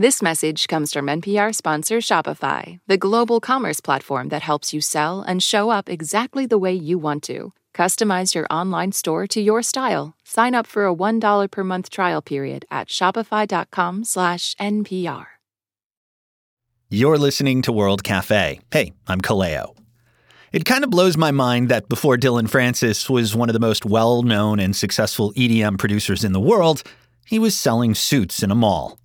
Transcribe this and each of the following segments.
This message comes from NPR sponsor Shopify, the global commerce platform that helps you sell and show up exactly the way you want to. Customize your online store to your style. Sign up for a $1 per month trial period at shopify.com/npr. You're listening to World Cafe. Hey, I'm Kaleo. It kind of blows my mind that before Dillon Francis was one of the most well known and successful EDM producers in the world, he was selling suits in a mall.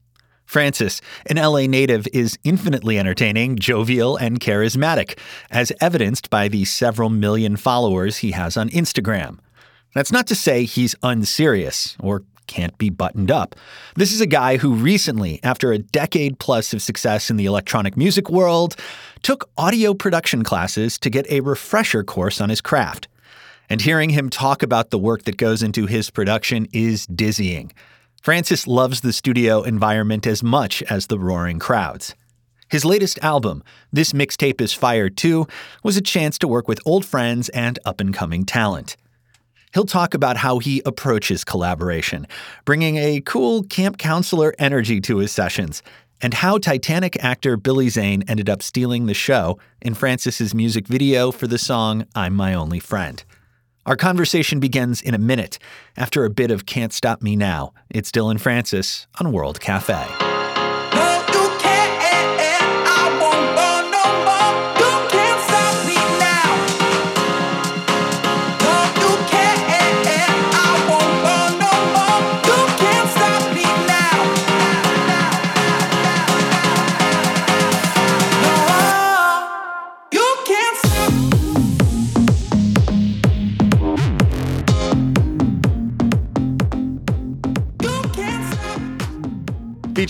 Francis, an LA native, is infinitely entertaining, jovial, and charismatic, as evidenced by the several million followers he has on Instagram. That's not to say he's unserious or can't be buttoned up. This is a guy who recently, after a decade plus of success in the electronic music world, took audio production classes to get a refresher course on his craft. And hearing him talk about the work that goes into his production is dizzying. Francis loves the studio environment as much as the roaring crowds. His latest album, This Mixtape is Fire 2, was a chance to work with old friends and up and coming talent. He'll talk about how he approaches collaboration, bringing a cool camp counselor energy to his sessions, and how Titanic actor Billy Zane ended up stealing the show in Francis's music video for the song I'm My Only Friend. Our conversation begins in a minute after a bit of Can't Stop Me Now. It's Dillon Francis on World Cafe.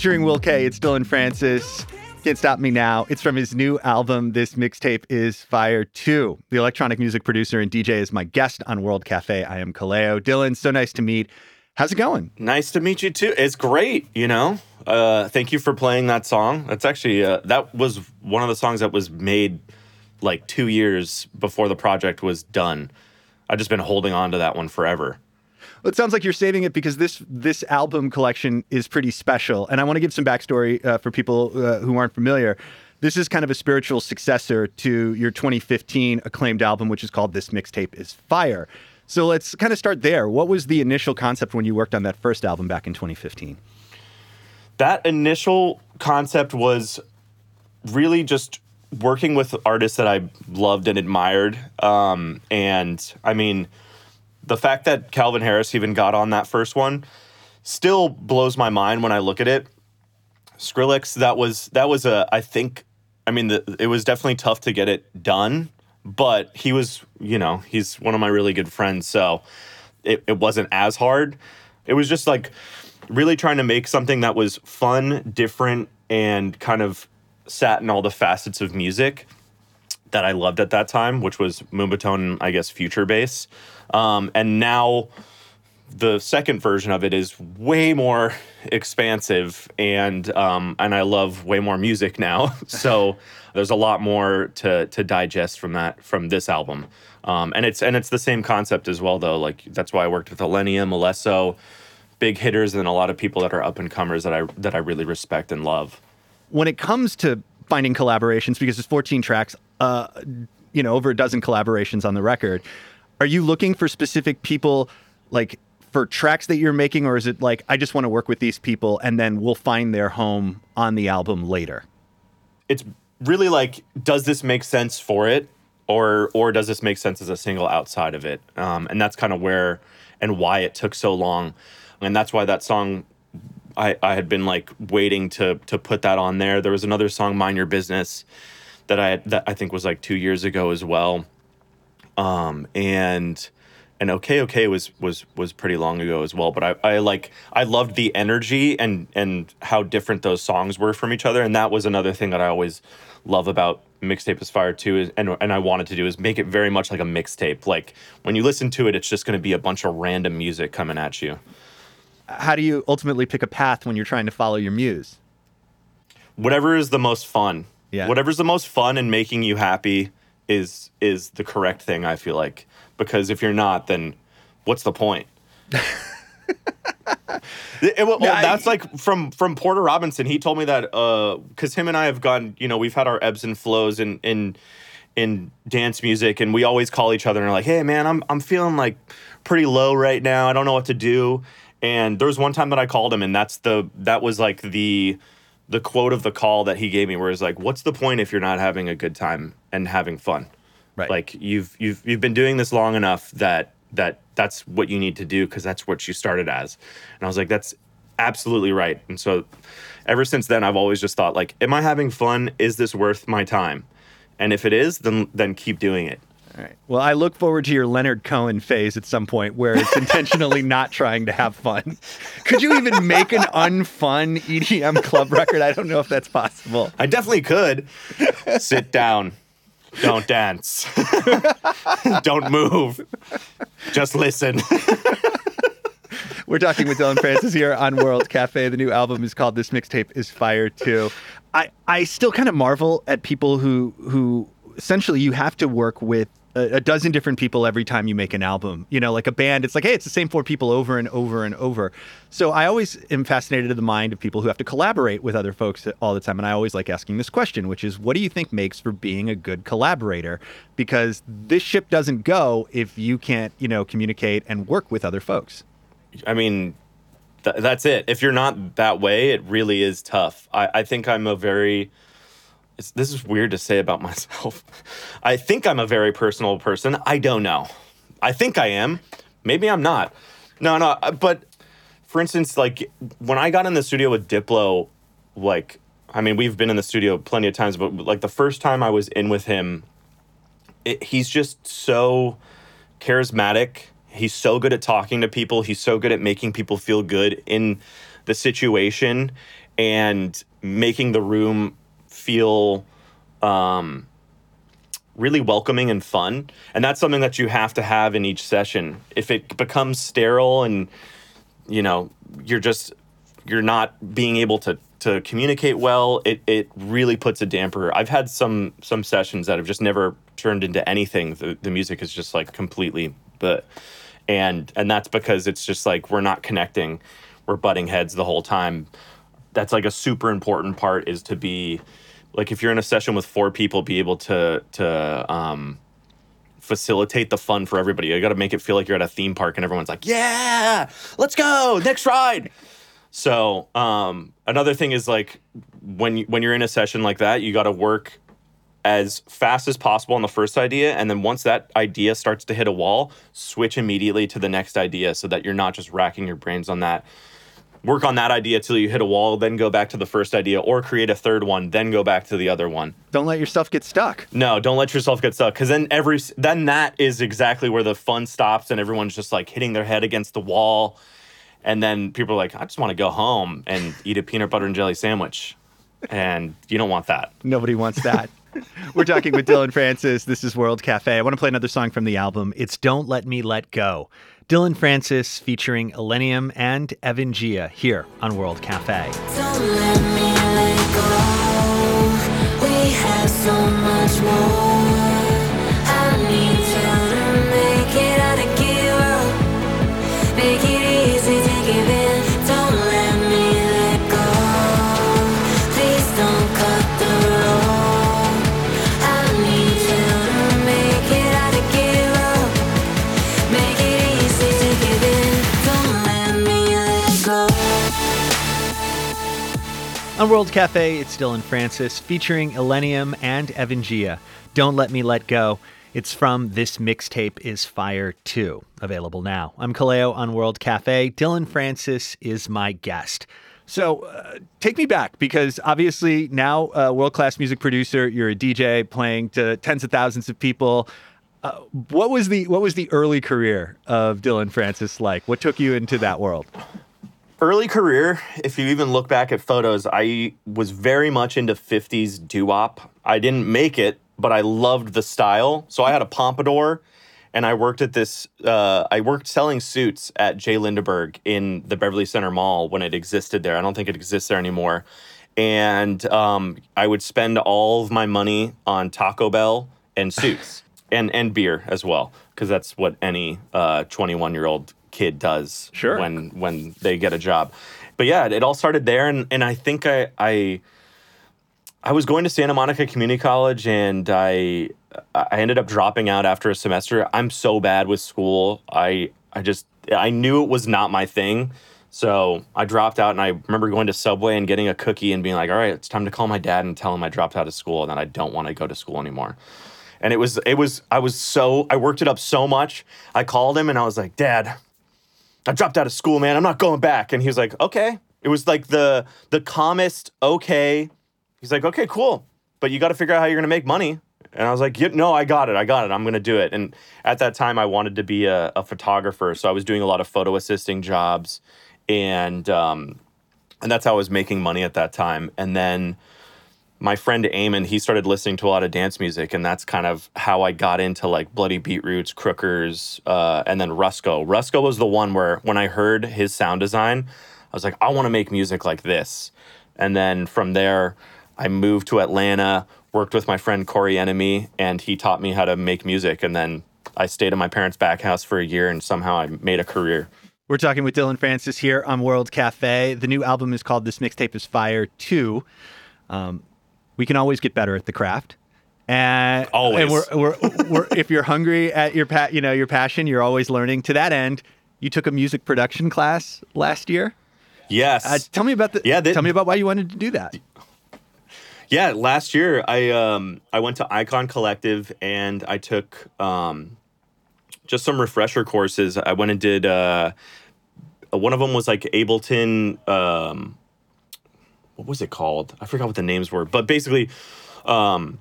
Featuring Will K. It's Dillon Francis. Can't Stop Me Now. It's from his new album. This mixtape is Fire 2. The electronic music producer and DJ is my guest on World Cafe. I am Kaleo. Dillon, so nice to meet. How's it going? Nice to meet you too. It's great, you know. Uh, thank you for playing that song. That's actually uh, that was one of the songs that was made like 2 years before the project was done. I've just been holding on to that one forever. Well, it sounds like you're saving it because this this album collection is pretty special, and I want to give some backstory uh, for people uh, who aren't familiar. This is kind of a spiritual successor to your 2015 acclaimed album, which is called "This Mixtape Is Fire." So let's kind of start there. What was the initial concept when you worked on that first album back in 2015? That initial concept was really just working with artists that I loved and admired. Um, and I mean, the fact that Calvin Harris even got on that first one still blows my mind when I look at it. Skrillex, that was that was a I think I mean the, it was definitely tough to get it done, but he was you know he's one of my really good friends, so it, it wasn't as hard. It was just like really trying to make something that was fun, different, and kind of sat in all the facets of music that I loved at that time, which was Moombahton, I guess, future bass. Um, and now the second version of it is way more expansive and um, and I love way more music now. so there's a lot more to to digest from that from this album. Um, and it's and it's the same concept as well though. Like that's why I worked with Illenium, Alesso, big hitters, and a lot of people that are up and comers that I that I really respect and love. When it comes to finding collaborations, because there's 14 tracks, uh, you know, over a dozen collaborations on the record are you looking for specific people like for tracks that you're making or is it like I just want to work with these people and then we'll find their home on the album later? It's really like does this make sense for it or or does this make sense as a single outside of it? Um, and that's kind of where and why it took so long. And that's why that song I, I had been like waiting to to put that on there. There was another song, Mind Your Business, that I that I think was like two years ago as well um, and and okay okay was was was pretty long ago as well but I, I like i loved the energy and and how different those songs were from each other. And that was another thing that i always love about mixtape is fire too is, and, and i wanted to do is make it very much like a mixtape. Like when you listen to it it's just going to be a bunch of random music coming at you. How do you ultimately pick a path when you're trying to follow your muse? Whatever is the most fun. Yeah. Whatever's the most fun and making you happy is is the correct thing. I feel like because if you're not, then what's the point? It- well, well, that's like from from Porter Robinson. He told me that uh, because him and I have gone, you know, we've had our ebbs and flows in in in dance music, and we always call each other and are like, "Hey, man, I'm I'm feeling like pretty low right now. I don't know what to do." And there was one time that I called him, and that's the that was like the the quote of the call that he gave me, where it's like, "What's the point if you're not having a good time and having fun?" Right. Like you've you've you've been doing this long enough that that that's what you need to do because that's what you started as. And I was like, that's absolutely right. And so ever since then, I've always just thought like, am I having fun? Is this worth my time? And if it is, then then keep doing it. All right. Well, I look forward to your Leonard Cohen phase at some point where it's intentionally not trying to have fun. Could you even make an unfun EDM club record? I don't know if that's possible. I definitely could. Sit down. Don't dance. Don't move. Just listen. We're talking with Dillon Francis here on World Cafe. The new album is called This Mixtape is Fire Too. I, I still kind of marvel at people who who essentially you have to work with a, a dozen different people every time you make an album. You know, like a band, it's like, hey, it's the same four people over and over and over. So I always am fascinated in the mind of people who have to collaborate with other folks all the time. And I always like asking this question, which is, what do you think makes for being a good collaborator? Because this ship doesn't go if you can't, you know, communicate and work with other folks. I mean, th- that's it. If you're not that way, it really is tough. I, I think I'm a very. It's, this is weird to say about myself. I think I'm a very personal person. I don't know. I think I am. Maybe I'm not. No, no. uh, But for instance, like when I got in the studio with Diplo, like I mean, we've been in the studio plenty of times, but like the first time I was in with him, it, he's just so charismatic. He's so good at talking to people. He's so good at making people feel good in the situation and making the room feel um, really welcoming and fun. And that's something that you have to have in each session. If it becomes sterile and you know you're just you're not being able to to communicate well, it it really puts a damper. I've had some some sessions that have just never turned into anything. The the music is just like completely but and and that's because it's just like we're not connecting. We're butting heads the whole time. That's like a super important part is to be like if you're in a session with four people, be able to to um facilitate the fun for everybody. You got to make it feel like you're at a theme park and everyone's like, "Yeah, let's go, next ride." So, um, another thing is like when when you're in a session like that, you got to work as fast as possible on the first idea, and then once that idea starts to hit a wall, switch immediately to the next idea, so that you're not just racking your brains on that. Work on that idea till you hit a wall, then go back to the first idea, or create a third one, then go back to the other one. Don't let yourself get stuck. No, don't let yourself get stuck because then every then that is exactly where the fun stops and everyone's just like hitting their head against the wall, and then people are like, I just want to go home and eat a peanut butter and jelly sandwich, and you don't want that. Nobody wants that. We're talking with Dillon Francis. This is World Cafe. I want to play another song from the album. It's Don't Let Me Let Go. Dillon Francis featuring Illenium and Evan Giia here on World Cafe. On World Cafe, it's Dillon Francis featuring Illenium and Evan Giia. Don't Let Me Let Go. It's from This Mixtape is Fire 2, available now. I'm Kaleo on World Cafe. Dillon Francis is my guest. So uh, take me back because obviously now uh, world class music producer, you're a DJ playing to tens of thousands of people. Uh, what was the what was the early career of Dillon Francis like? What took you into that world? Early career, if you even look back at photos, I was very much into 50s doo wop. I didn't make it, but I loved the style. So I had a pompadour and I worked at this, uh, I worked selling suits at J. Lindeberg in the Beverly Center Mall when it existed there. I don't think it exists there anymore. And um, I would spend all of my money on Taco Bell and suits and, and beer as well, because that's what any 21 year old kid does Sure. when when they get a job. But yeah, it all started there, and and I think I I I was going to Santa Monica Community College, and I I ended up dropping out after a semester. I'm so bad with school. I I just I knew it was not my thing. So I dropped out, and I remember going to Subway and getting a cookie and being like, "All right, it's time to call my dad and tell him I dropped out of school and that I don't want to go to school anymore." And it was it was I was so I worked it up so much. I called him and I was like, "Dad, I dropped out of school, man. I'm not going back." And he was like, "Okay." It was like the the calmest okay. He's like, "Okay, cool, but you got to figure out how you're gonna make money." And I was like, yeah, "No, I got it. I got it. I'm gonna do it." And at that time, I wanted to be a, a photographer, so I was doing a lot of photo assisting jobs, and um, and that's how I was making money at that time. And then my friend Eamon, he started listening to a lot of dance music, and that's kind of how I got into like Bloody Beetroots, Crookers, uh, and then Rusko. Rusko was the one where when I heard his sound design, I was like, I want to make music like this. And then from there, I moved to Atlanta, worked with my friend Corey Enemy, and he taught me how to make music. And then I stayed in my parents' back house for a year, and somehow I made a career. We're talking with Dillon Francis here on World Cafe. The new album is called This Mixtape is Fire 2. Um, we can always get better at the craft. And, Always. and we're, we're, we're, if you're hungry at your pa- you know your passion, you're always learning. To that end, you took a music production class last year. Yes. Uh, tell me about the Yeah, they- tell me about why you wanted to do that. Yeah, last year I um I went to Icon Collective and I took um just some refresher courses. I went and did uh one of them was like Ableton um what was it called? I forgot what the names were, but basically um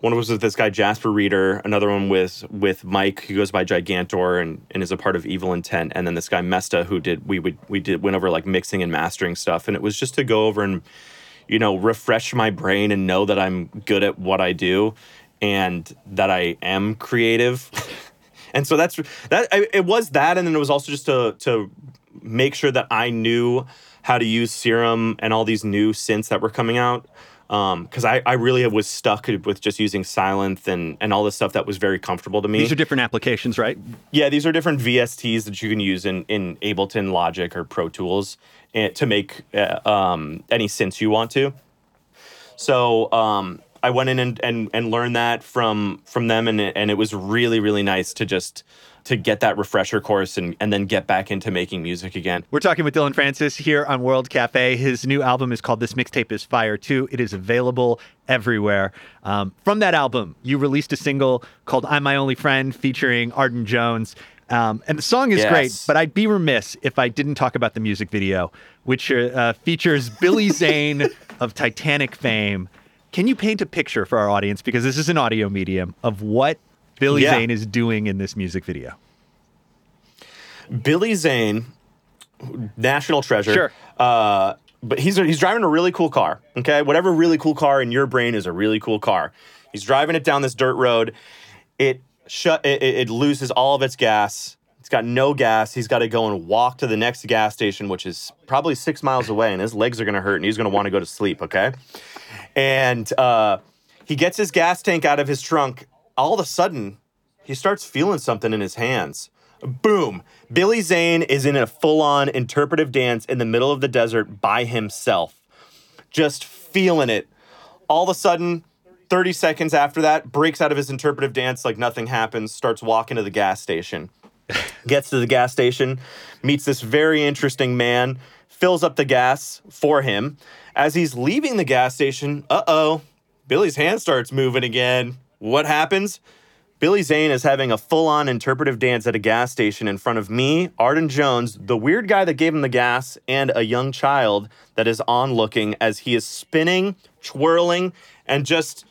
one was with this guy Jasper Reader, another one with with Mike who goes by Gigantor and, and is a part of Evil Intent, and then this guy Mesta who did we would we did went over like mixing and mastering stuff, and it was just to go over and you know refresh my brain and know that I'm good at what I do and that I am creative. and so that's that it was that and then it was also just to to make sure that I knew how to use Serum and all these new synths that were coming out because I, I really was stuck with just using Sylenth and, and all this stuff that was very comfortable to me. These are different applications, right? Yeah, these are different VSTs that you can use in, in Ableton, Logic, or Pro Tools eh, to make uh, um, any synths you want to. So um, I went in and, and, and learned that from from them, and and it was really really nice to just to get that refresher course and, and then get back into making music again. We're talking with Dillon Francis here on World Cafe. His new album is called This Mixtape is Fire 2. It is available everywhere. Um, from that album, you released a single called I'm My Only Friend featuring Arden Jones. Um, and the song is Yes. great, but I'd be remiss if I didn't talk about the music video, which uh, features Billy Zane of Titanic fame. Can you paint a picture for our audience, because this is an audio medium, of what Billy Yeah. Zane is doing in this music video? Billy Zane, national treasure. Sure. Uh, but he's he's driving a really cool car. Okay, whatever really cool car in your brain is a really cool car. He's driving it down this dirt road. It shut. It, it it loses all of its gas. It's got no gas. He's got to go and walk to the next gas station, which is probably six miles away, and his legs are gonna hurt, and he's gonna want to go to sleep. Okay, and uh, he gets his gas tank out of his trunk. All of a sudden, he starts feeling something in his hands. Boom. Billy Zane is in a full on interpretive dance in the middle of the desert by himself, just feeling it. All of a sudden, 30 seconds after that, breaks out of his interpretive dance like nothing happens, starts walking to the gas station. Gets to the gas station, meets this very interesting man, fills up the gas for him. As he's leaving the gas station, uh oh, Billy's hand starts moving again. What happens? Billy Zane is having a full on interpretive dance at a gas station in front of me, Arden Jones, the weird guy that gave him the gas, and a young child that is onlooking as he is spinning, twirling, and just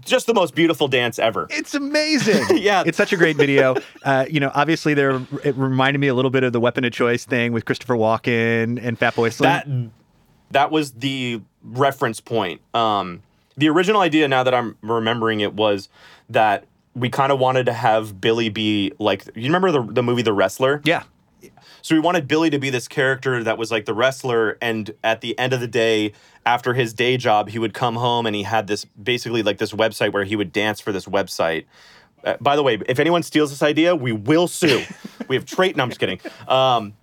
just the most beautiful dance ever. It's amazing. Yeah. It's such a great video. Uh, you know, obviously there it reminded me a little bit of the weapon of choice thing with Christopher Walken and Fatboy Slim. That that was the reference point. Um, the original idea, now that I'm remembering it, was that we kind of wanted to have Billy be like you remember the the movie The Wrestler? yeah. So we wanted Billy to be this character that was like the wrestler, and at the end of the day, after his day job, he would come home and he had this basically like this website where he would dance for this website. Uh, by the way, if anyone steals this idea, we will sue. we have trait. No, I'm just kidding. Um,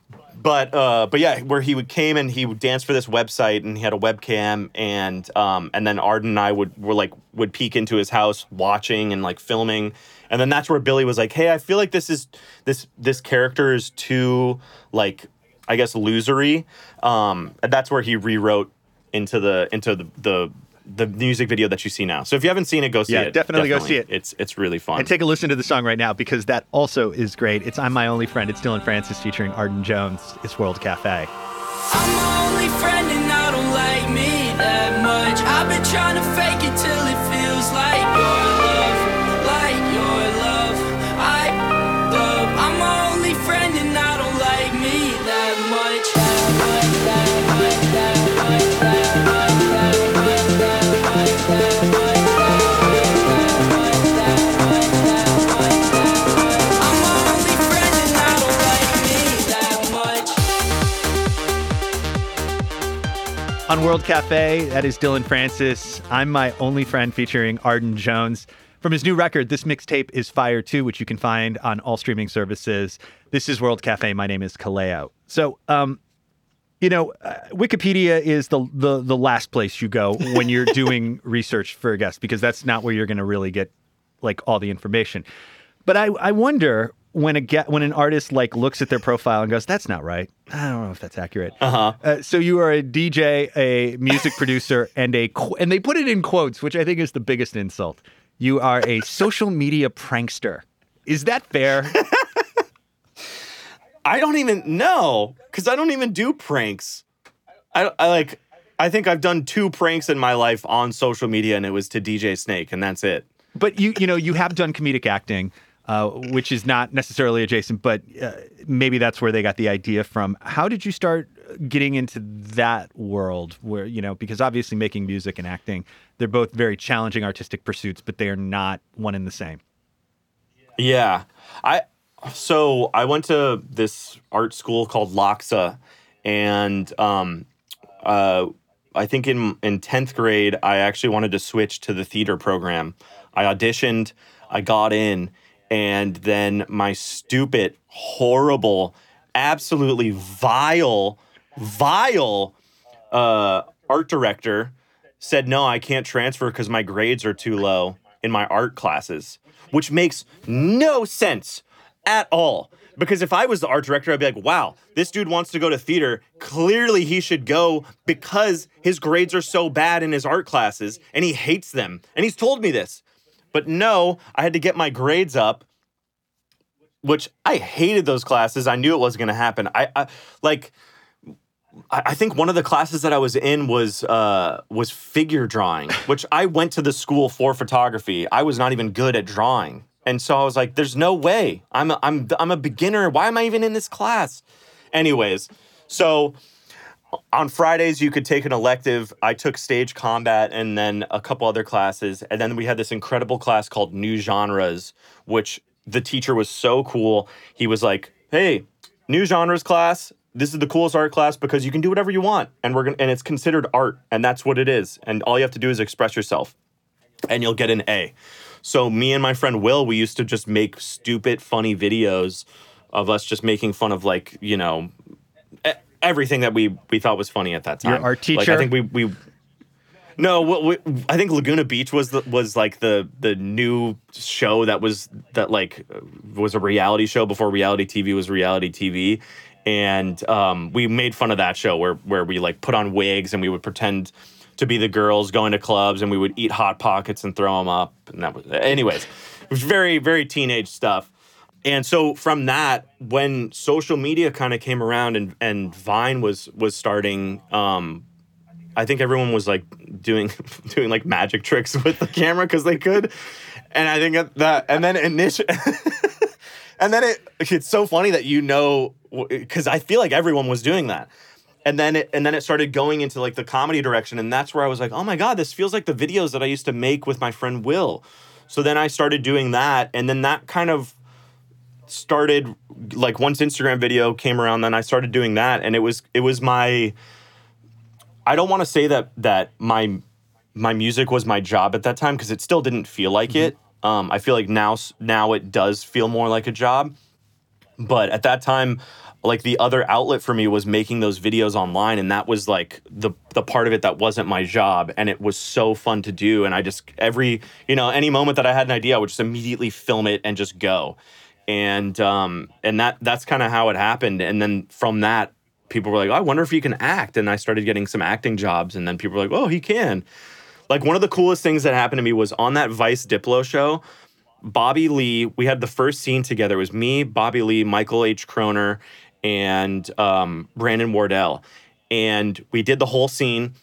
but uh, but yeah, where he would came and he would dance for this website, and he had a webcam, and um, and then Arden and I would were like would peek into his house, watching and like filming, and then that's where Billy was like, "Hey, I feel like this is this this character is too like I guess losery," um, and that's where he rewrote into the into the the the music video that you see now. So if you haven't seen it, go see Yeah, it. definitely go see it. It's it's really fun. And take a listen to the song right now because that also is great. It's I'm My Only Friend. It's Dillon Francis featuring Arden Jones. It's World Cafe. I'm my only friend and I don't like me that much. I've been trying to fake it till On World Cafe, that is Dillon Francis. I'm My Only Friend featuring Arden Jones. From his new record, this mixtape is Fire 2, which you can find on all streaming services. This is World Cafe. My name is Kaleo. So, um, you know, uh, Wikipedia is the, the the last place you go when you're doing research for a guest because that's not where you're going to really get like all the information. But I, I wonder when a get when an artist like looks at their profile and goes, "That's not right." I don't know if that's accurate. Uh-huh. so you are a DJ, a music producer, and a qu- and they put it in quotes, which I think is the biggest insult. You are a social media prankster. Is that fair? I don't even know because I don't even do pranks. I, I like. I think I've done two pranks in my life on social media, and it was to DJ Snake, and that's it. but you you know you have done comedic acting, uh, which is not necessarily adjacent, but uh, maybe that's where they got the idea from. How did you start getting into that world? Where you know because obviously making music and acting they're both very challenging artistic pursuits, but they are not one and the same. Yeah, I. So I went to this art school called LACHSA, and um, uh, I think in in tenth grade I actually wanted to switch to the theater program. I auditioned, I got in, and then my stupid, horrible, absolutely vile, vile uh, art director said no, I can't transfer because my grades are too low in my art classes, which makes no sense at all. Because if I was the art director, I'd be like, wow, this dude wants to go to theater. Clearly, he should go because his grades are so bad in his art classes and he hates them. And he's told me this. But no, I had to get my grades up, which I hated those classes. I knew it wasn't going to happen. I, I like, I think one of the classes that I was in was uh, was figure drawing, which I went to the school for photography. I was not even good at drawing, and so I was like, "There's no way. I'm a, I'm I'm a beginner. Why am I even in this class?" Anyways, so on Fridays you could take an elective. I took stage combat and then a couple other classes, and then we had this incredible class called New Genres, which the teacher was so cool. He was like, "Hey, new genres class. This is the coolest art class because you can do whatever you want, and we're gonna, and it's considered art, and that's what it is. And all you have to do is express yourself, and you'll get an A." So me and my friend Will, we used to just make stupid, funny videos of us just making fun of like you know everything that we we thought was funny at that time. Your art Like, teacher? I think we we. No, we, I think Laguna Beach was the, was like the the new show that was that like uh, was a reality show before reality TV was reality TV, and um, we made fun of that show where where we like put on wigs and we would pretend to be the girls going to clubs and we would eat hot pockets and throw them up and that was anyways it was very very teenage stuff and so from that when social media kind of came around and and vine was was starting um i think everyone was like doing doing like magic tricks with the camera because they could. And i think that- and then initial and then it it's so funny that you know because i feel like everyone was doing that. And then it and then it started going into like the comedy direction and that's where i was like oh my god this feels like the videos that i used to make with my friend will. So then i started doing that and then that kind of started like once instagram video came around then i started doing that and it was it was my i don't want to say that that my my music was my job at that time because it still didn't feel like it. Um, I feel like now now it does feel more like a job, but at that time, like the other outlet for me was making those videos online, and that was like the the part of it that wasn't my job, and it was so fun to do. And I just every you know any moment that I had an idea, I would just immediately film it and just go, and um and that that's kind of how it happened. And then from that, people were like, oh, I wonder if he can act, and I started getting some acting jobs, and then people were like, Oh, he can. Like one of the coolest things that happened to me was on that Vice Diplo show. Bobby Lee, we had the first scene together. It was me, Bobby Lee, Michael H. Kroner, and um, Brandon Wardell. And we did the whole scene.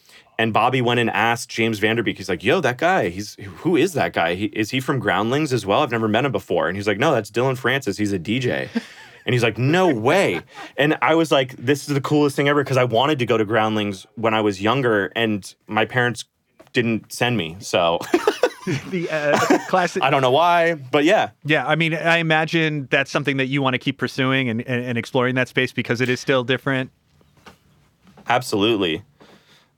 And Bobby went and asked James Van Der Beek. He's like, "Yo, that guy. He's who is that guy? He, is he from Groundlings as well? I've never met him before." And he's like, "No, that's Dillon Francis. He's a DJ." And he's like, "No way!" And I was like, "This is the coolest thing ever," because I wanted to go to Groundlings when I was younger, and my parents didn't send me. So the uh, classic. I don't know why, but yeah, Yeah, I mean, I imagine that's something that you want to keep pursuing and, and, and exploring that space because it is still different. Absolutely.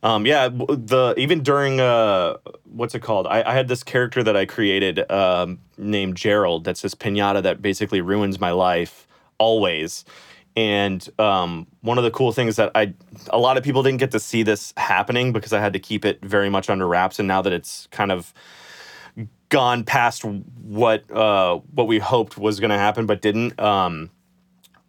Um, yeah, the even during uh, what's it called? I, I had this character that I created um, named Gerald. That's this pinata that basically ruins my life always. And um, one of the cool things that I, a lot of people didn't get to see this happening because I had to keep it very much under wraps. And now that it's kind of gone past what uh, what we hoped was going to happen, but didn't. Um,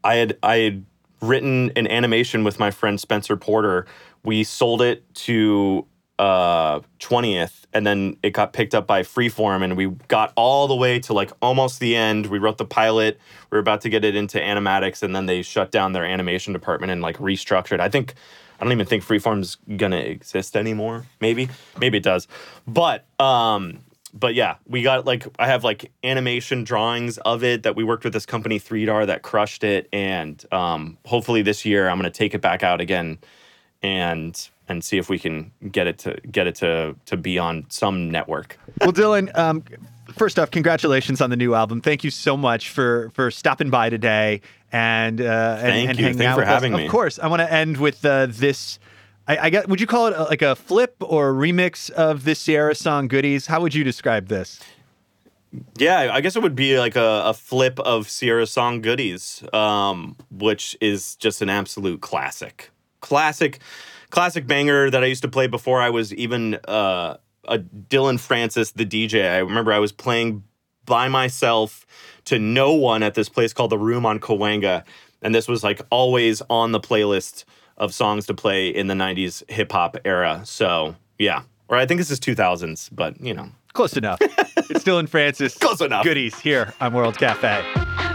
I had I had written an animation with my friend Spencer Porter. We sold it to uh 20th and then it got picked up by Freeform and we got all the way to like almost the end. We wrote the pilot. We were about to get it into animatics and then they shut down their animation department and like restructured. I think I don't even think Freeform's gonna exist anymore. Maybe. Maybe it does. But um but yeah, we got like I have like animation drawings of it that we worked with this company 3DAR that crushed it, and um, hopefully this year I'm gonna take it back out again, and and see if we can get it to get it to to be on some network. Well, Dillon, um, first off, congratulations on the new album. Thank you so much for for stopping by today and uh, and, Thank and you. hanging Thanks out for with having us. me. Of course, I want to end with uh, this. I, I guess would you call it a, like a flip or a remix of this Ciara song "Goodies"? How would you describe this? Yeah, I guess it would be like a, a flip of Ciara Song Goodies, um, which is just an absolute classic, classic, classic banger that I used to play before I was even uh, a Dillon Francis, the DJ. I remember I was playing by myself to no one at this place called the Room on Cahuenga, and this was like always on the playlist of songs to play in the '90s hip hop era. So yeah, or I think this is 2000s, but you know. Close enough. it's Dillon Francis. Close enough. Goodies here on World Cafe.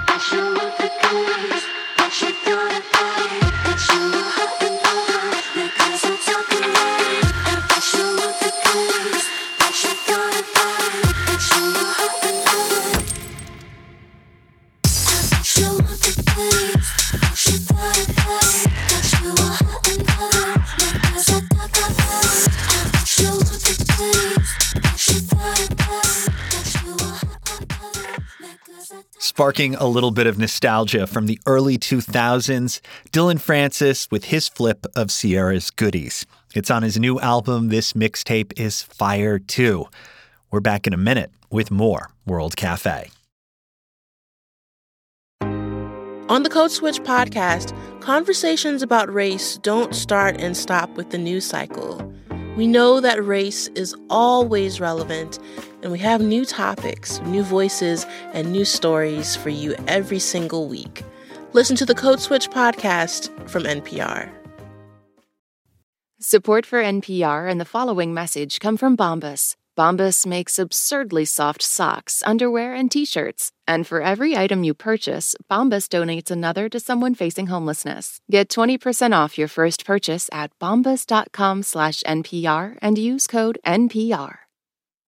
Sparking a little bit of nostalgia from the early 2000s, Dillon Francis with his flip of Ciara's goodies. It's on his new album. This mixtape is Fire 2. We're back in a minute with more World Cafe. On the Code Switch podcast, conversations about race don't start and stop with the news cycle. We know that race is always relevant, and we have new topics, new voices, and new stories for you every single week. Listen to the Code Switch podcast from NPR. Support for NPR and the following message come from Bombas. Bombas makes absurdly soft socks, underwear, and t-shirts. And for every item you purchase, Bombas donates another to someone facing homelessness. Get 20% off your first purchase at bombas.com slash NPR and use code NPR.